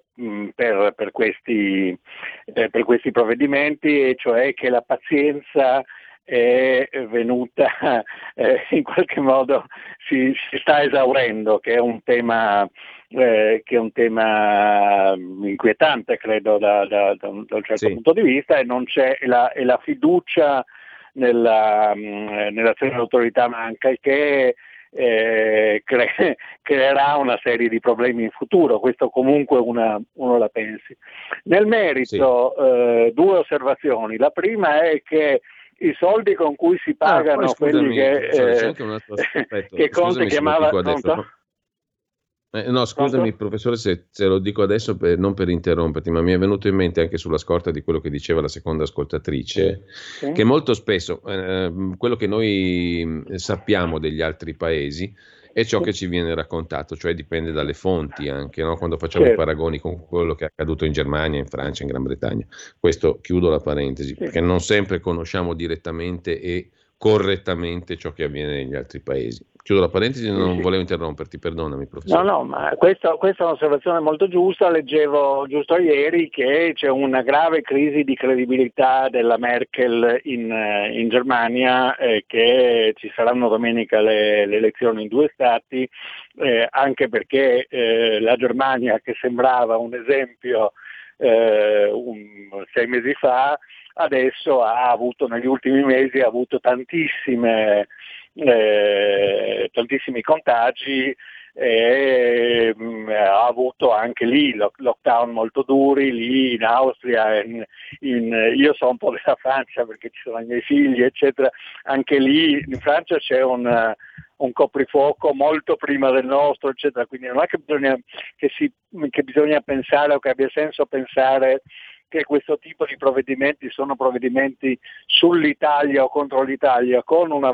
per, per, questi, eh, per, questi, provvedimenti, e cioè che la pazienza è venuta eh, in qualche modo si, si, sta esaurendo, che è un tema, eh, che è un tema inquietante credo da, da, da, un, certo sì. punto di vista e non c'è la, e la fiducia nella, mm, nell'azione dell'autorità manca e che eh, cre- creerà una serie di problemi in futuro, questo comunque una, uno la pensi. Nel merito sì. eh, due osservazioni, la prima è che i soldi con cui si ah, pagano ah, quelli che, eh, che Conte chiamava... Eh, no, scusami Pronto? professore se, se, lo dico adesso per, non per interromperti, ma mi è venuto in mente anche sulla scorta di quello che diceva la seconda ascoltatrice, sì. che molto spesso eh, quello che noi mm, sappiamo degli altri paesi è ciò che ci viene raccontato, cioè dipende dalle fonti anche, no? quando facciamo certo. i paragoni con quello che è accaduto in Germania, in Francia, in Gran Bretagna. Questo chiudo la parentesi, sì. perché non sempre conosciamo direttamente e correttamente ciò che avviene negli altri paesi. Chiudo la parentesi, non volevo interromperti, perdonami professore. No, no, ma questo, questa è un'osservazione molto giusta, leggevo giusto ieri che c'è una grave crisi di credibilità della Merkel in, eh, in Germania, eh, che ci saranno domenica le, le, elezioni in due stati, eh, anche perché eh, la Germania che sembrava un esempio eh, un, sei mesi fa, adesso ha avuto negli ultimi mesi ha avuto tantissime, eh, tantissimi contagi e mh, mm, ha avuto anche lì lockdown molto duri, lì in Austria, in, in, io so un po' della Francia perché ci sono i miei figli, eccetera, anche lì in Francia c'è un, un coprifuoco molto prima del nostro, eccetera, quindi non è che bisogna, che, si, che bisogna pensare o che abbia senso pensare che questo tipo di provvedimenti sono provvedimenti sull'Italia o contro l'Italia, con una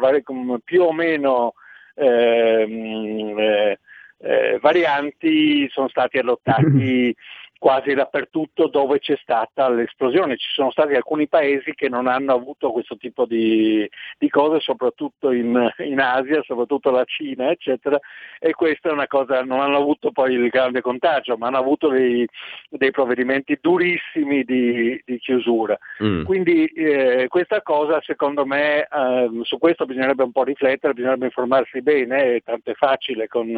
più o meno ehm, eh, eh, varianti sono stati adottati quasi dappertutto dove c'è stata l'esplosione. Ci sono stati alcuni paesi che non hanno avuto questo tipo di, di cose, soprattutto in, in, Asia, soprattutto la Cina, eccetera, e questa è una cosa, non hanno avuto poi il grande contagio, ma hanno avuto dei, dei provvedimenti durissimi di, di chiusura. Mm. Quindi eh, questa cosa, secondo me, eh, su questo bisognerebbe un po' riflettere, bisognerebbe informarsi bene, tanto è facile con,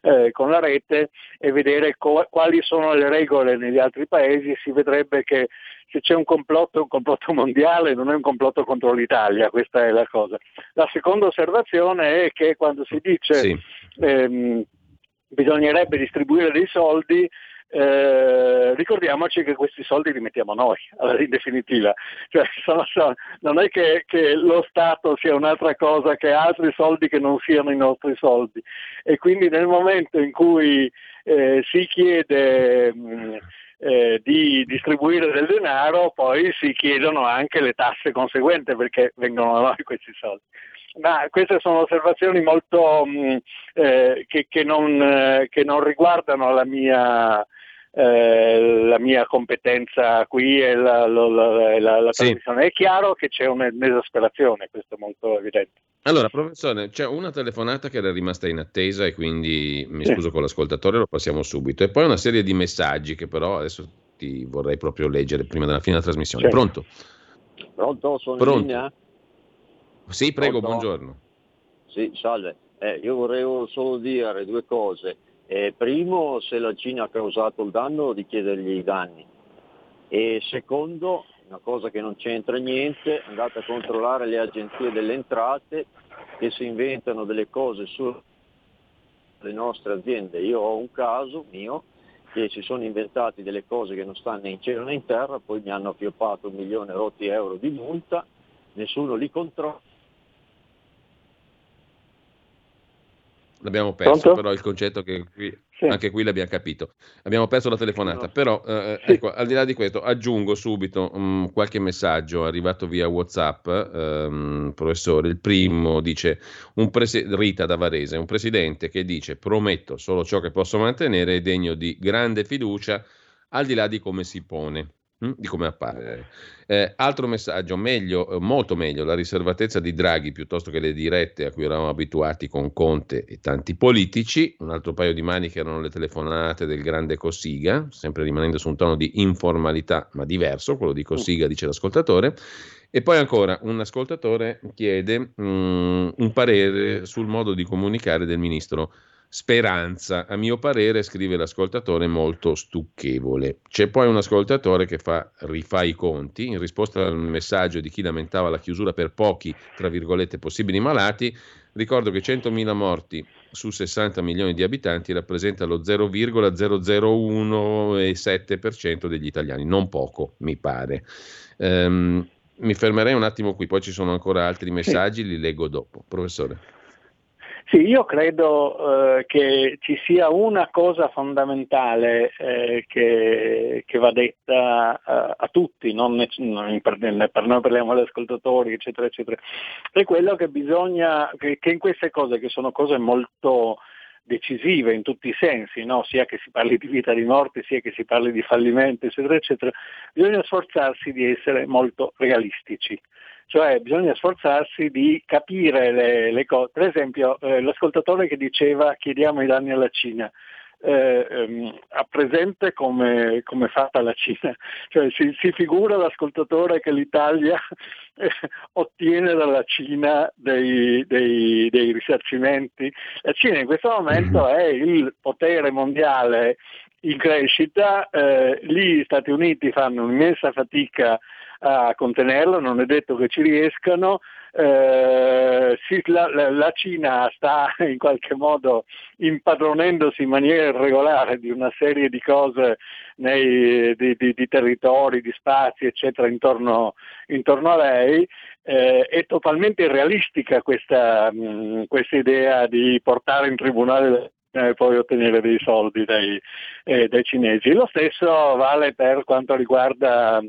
eh, con la rete, e vedere co- quali sono le regole regole negli altri paesi si vedrebbe che se c'è un complotto è un complotto mondiale, non è un complotto contro l'Italia, questa è la cosa. La seconda osservazione è che quando si dice sì. ehm, bisognerebbe distribuire dei soldi, eh, ricordiamoci che questi soldi li mettiamo noi, in definitiva. Cioè, sono, sono, non è che, che, lo Stato sia un'altra cosa che altri soldi che non siano i nostri soldi. E quindi nel momento in cui eh, si chiede mh, mm, eh, di distribuire del denaro, poi si chiedono anche le tasse conseguenti perché vengono da noi questi soldi. Ma queste sono osservazioni molto mh, mm, eh, che, che, non, eh, che, non, riguardano la mia, eh, la mia competenza qui e la, la, la, la, la sì. trasmissione. È chiaro che c'è un'esasperazione, questo è molto evidente. Allora, professore, c'è una telefonata che era rimasta in attesa e quindi mi scuso sì. con l'ascoltatore, lo passiamo subito. E poi una serie di messaggi che però adesso ti vorrei proprio leggere prima della fine della trasmissione. Certo. Pronto? Pronto? Sono Pronto. in linea? Sì, prego, Pronto? buongiorno. Sì, salve. Eh, io vorrei solo dire due cose. Eh, primo, se la Cina ha causato il danno, di chiedergli i danni. E secondo, una cosa che non c'entra niente, andate a controllare le agenzie delle entrate che si inventano delle cose sulle nostre aziende. Io ho un caso mio che si sono inventati delle cose che non stanno né in cielo né in terra, poi mi hanno appioppato un milione rotti euro di multa, nessuno li controlla L'abbiamo perso, Pronto? però il concetto che qui, Sì. anche qui l'abbiamo capito. Abbiamo perso la telefonata, No. però eh, ecco, al di là di questo aggiungo subito mm, qualche messaggio arrivato via Whatsapp, ehm, professore. Il primo dice, un presi- Rita da Varese, un presidente che dice prometto solo ciò che posso mantenere è degno di grande fiducia al di là di come si pone. Mm, Di come appare. Eh, altro messaggio, meglio, eh, molto meglio la riservatezza di Draghi piuttosto che le dirette a cui eravamo abituati con Conte e tanti politici. Un altro paio di mani che erano le telefonate del grande Cossiga, sempre rimanendo su un tono di informalità ma diverso, quello di Cossiga, dice l'ascoltatore. E poi ancora un ascoltatore chiede mm, un parere sul modo di comunicare del ministro Speranza, a mio parere, scrive l'ascoltatore, molto stucchevole. C'è poi un ascoltatore che fa, rifà i conti, in risposta al messaggio di chi lamentava la chiusura per pochi, tra virgolette, possibili malati, ricordo che 100.000 morti su 60 milioni di abitanti rappresenta lo 0,001,7% degli italiani, non poco, mi pare. Ehm, mi fermerei un attimo qui, poi ci sono ancora altri messaggi, li leggo dopo. Professore. Sì, io credo eh, che ci sia una cosa fondamentale eh, che, che va detta eh, a tutti, non, ne- non per, per noi parliamo agli ascoltatori, eccetera, eccetera, è quello che bisogna, che, che in queste cose, che sono cose molto decisive in tutti i sensi, no? sia che si parli di vita di morte, sia che si parli di fallimento, eccetera, eccetera, bisogna sforzarsi di essere molto realistici. Cioè bisogna sforzarsi di capire le, le cose. Per esempio eh, l'ascoltatore che diceva chiediamo i danni alla Cina, eh, ehm, ha presente come come è fatta la Cina, cioè si, si figura l'ascoltatore che l'Italia eh, ottiene dalla Cina dei, dei- dei risarcimenti. La Cina in questo momento è il potere mondiale in crescita, eh, lì gli Stati Uniti fanno un'immensa fatica a contenerlo, non è detto che ci riescano, eh, sì, la, la- Cina sta in qualche modo impadronendosi in maniera irregolare di una serie di cose nei, di, di- di territori, di spazi, eccetera, intorno, intorno a lei. Eh, è totalmente irrealistica questa, mh, questa idea di portare in tribunale la Cina e poi ottenere dei soldi dai, eh, dai cinesi. Lo stesso vale per quanto riguarda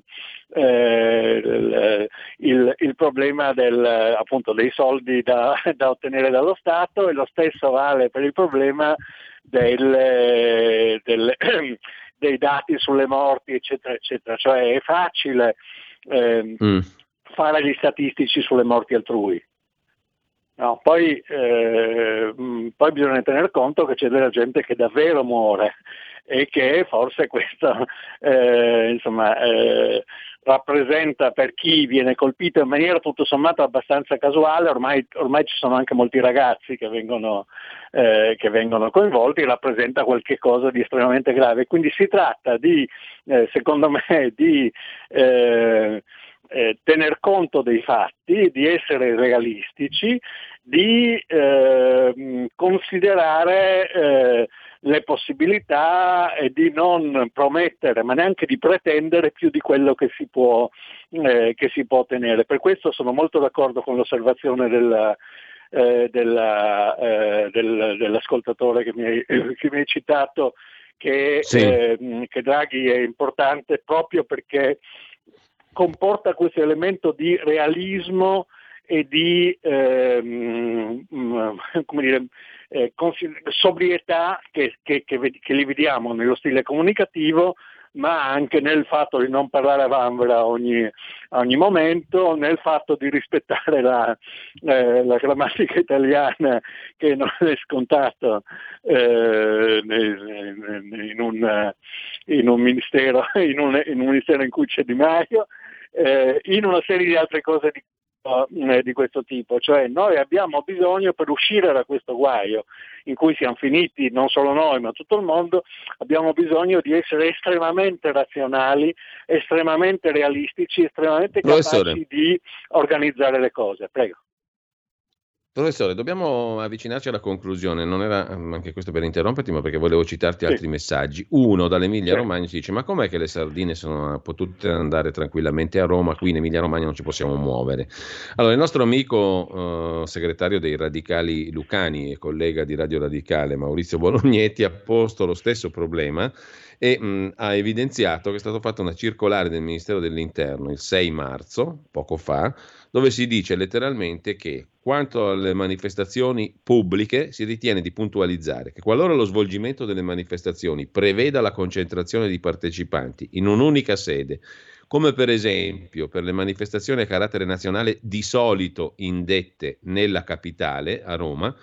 eh, il, il- il problema del, appunto, dei soldi da, da ottenere dallo Stato e lo stesso vale per il problema del- del- dei dati sulle morti, eccetera, eccetera. Cioè è facile ehm, Mm. fare gli statistici sulle morti altrui. No, poi, eh, mh, poi bisogna tener conto che c'è della gente che davvero muore e che forse questo eh, insomma, eh, rappresenta per chi viene colpito in maniera tutto sommato abbastanza casuale, ormai, ormai ci sono anche molti ragazzi che vengono, eh, che vengono coinvolti, rappresenta qualche cosa di estremamente grave. Quindi si tratta di, eh, secondo me, di eh, tener conto dei fatti, di essere realistici, di eh, considerare eh, le possibilità e di non promettere, ma neanche di pretendere più di quello che si può, eh, che si può ottenere. Per questo sono molto d'accordo con l'osservazione della, eh, della, eh, del- dell'ascoltatore che mi, hai, che mi hai citato che, Sì. eh, che Draghi è importante proprio perché comporta questo elemento di realismo e di ehm, mm, dire, eh, sobrietà che, che, che, che li vediamo nello stile comunicativo ma anche nel fatto di non parlare a vanvera a ogni, ogni momento, nel fatto di rispettare la, eh, la, grammatica italiana che non è scontato eh, in, un, in, un ministero, in, un, in, un, ministero, in cui c'è Di Maio, eh, in una serie di altre cose di eh, di questo tipo, cioè noi abbiamo bisogno per uscire da questo guaio in cui siamo finiti non solo noi ma tutto il mondo, abbiamo bisogno di essere estremamente razionali, estremamente realistici, estremamente capaci Professore. di organizzare le cose. Prego. Professore, dobbiamo avvicinarci alla conclusione, non era mm, anche questo per interromperti, ma perché volevo citarti sì. altri messaggi. Uno dall'Emilia sì. Romagna si dice: Ma com'è che le sardine sono potute andare tranquillamente a Roma? Qui in Emilia Romagna non ci possiamo muovere. Allora, il nostro amico eh, segretario dei radicali lucani e collega di Radio Radicale, Maurizio Bolognetti, ha posto lo stesso problema e mh, ha evidenziato che è stata fatta una circolare del Ministero dell'Interno il 6 marzo, poco fa, dove si dice letteralmente che quanto alle manifestazioni pubbliche si ritiene di puntualizzare che qualora lo svolgimento delle manifestazioni preveda la concentrazione di partecipanti in un'unica sede, come per esempio per le manifestazioni a carattere nazionale di solito indette nella capitale, a Roma,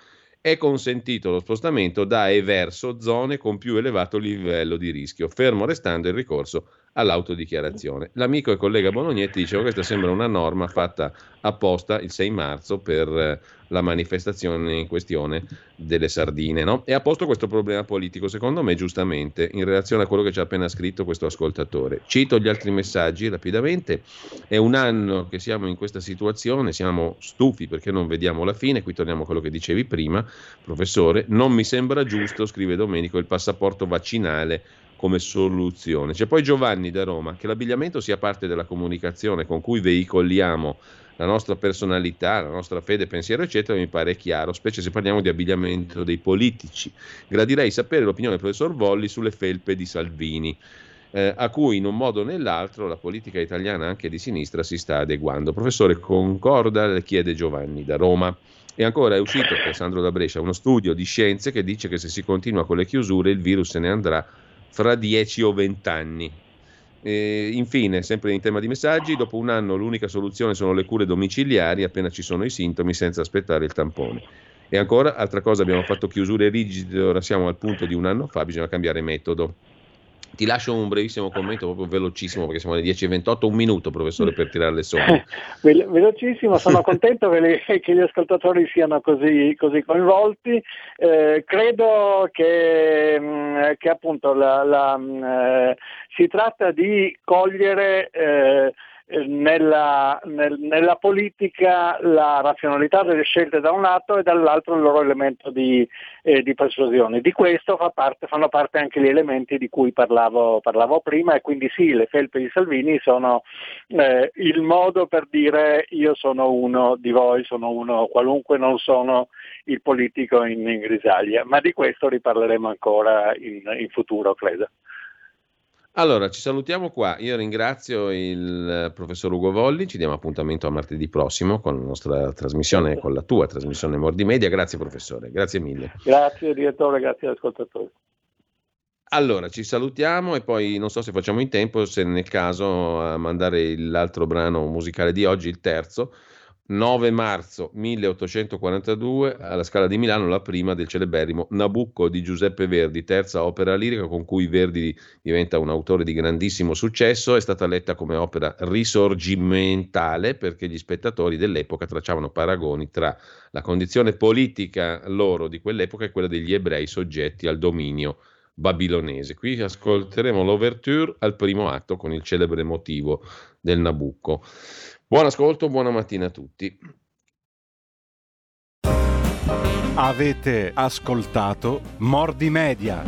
è consentito lo spostamento da e verso zone con più elevato livello di rischio, fermo restando il ricorso all'autodichiarazione. L'amico e collega Bolognetti dice che questa sembra una norma fatta apposta il 6 marzo per eh, la manifestazione in questione delle sardine no? e ha posto questo problema politico, secondo me giustamente, in relazione a quello che ci ha appena scritto questo ascoltatore. Cito gli altri messaggi rapidamente, è un anno che siamo in questa situazione, siamo stufi perché non vediamo la fine, qui torniamo a quello che dicevi prima, professore, non mi sembra giusto, scrive Domenico, il passaporto vaccinale come soluzione. C'è poi Giovanni da Roma, che l'abbigliamento sia parte della comunicazione con cui veicoliamo la nostra personalità, la nostra fede, pensiero, eccetera, mi pare chiaro, specie se parliamo di abbigliamento dei politici. Gradirei sapere l'opinione del professor Volli sulle felpe di Salvini. Eh, a cui in un modo o nell'altro la politica italiana anche di sinistra si sta adeguando. Professore, concorda? Le chiede Giovanni da Roma. E ancora è uscito, per Sandro da Brescia, uno studio di scienze che dice che se si continua con le chiusure il virus se ne andrà fra 10 o 20 anni. E infine, sempre in tema di messaggi, dopo un anno l'unica soluzione sono le cure domiciliari appena ci sono i sintomi senza aspettare il tampone. E ancora, altra cosa, abbiamo fatto chiusure rigide, ora siamo al punto di un anno fa, bisogna cambiare metodo. Ti lascio un brevissimo commento, proprio velocissimo, perché siamo alle 10.28, un minuto, professore, per tirare le somme. velocissimo, sono contento che, le, che, gli ascoltatori siano così, così coinvolti. Eh, credo che, mm, che appunto la, la, mm, eh, si tratta di cogliere eh, nella, nel, nella, politica la razionalità delle scelte da un lato e dall'altro il loro elemento di, eh, di persuasione. Di questo fa parte, fanno parte anche gli elementi di cui parlavo, parlavo, prima e quindi sì, le felpe di Salvini sono eh, il modo per dire io sono uno di voi, sono uno qualunque, non sono il politico in, in grisaglia, ma di questo riparleremo ancora in, in futuro, credo. Allora, ci salutiamo qua. Io ringrazio il professor Ugo Volli, ci diamo appuntamento a martedì prossimo con la nostra trasmissione, con la tua trasmissione Mordi Media. Grazie professore, grazie mille. Grazie direttore, grazie ascoltatori. Allora, ci salutiamo e poi non so se facciamo in tempo, se nel caso a mandare l'altro brano musicale di oggi, il terzo 9 marzo 1842 alla Scala di Milano la prima del celeberrimo Nabucco di Giuseppe Verdi, terza opera lirica con cui Verdi diventa un autore di grandissimo successo, è stata letta come opera risorgimentale perché gli spettatori dell'epoca tracciavano paragoni tra la condizione politica loro di quell'epoca e quella degli ebrei soggetti al dominio babilonese. Qui ascolteremo l'ouverture al primo atto con il celebre motivo del Nabucco. Buon ascolto, buona mattina a tutti. Avete ascoltato Mordi Media.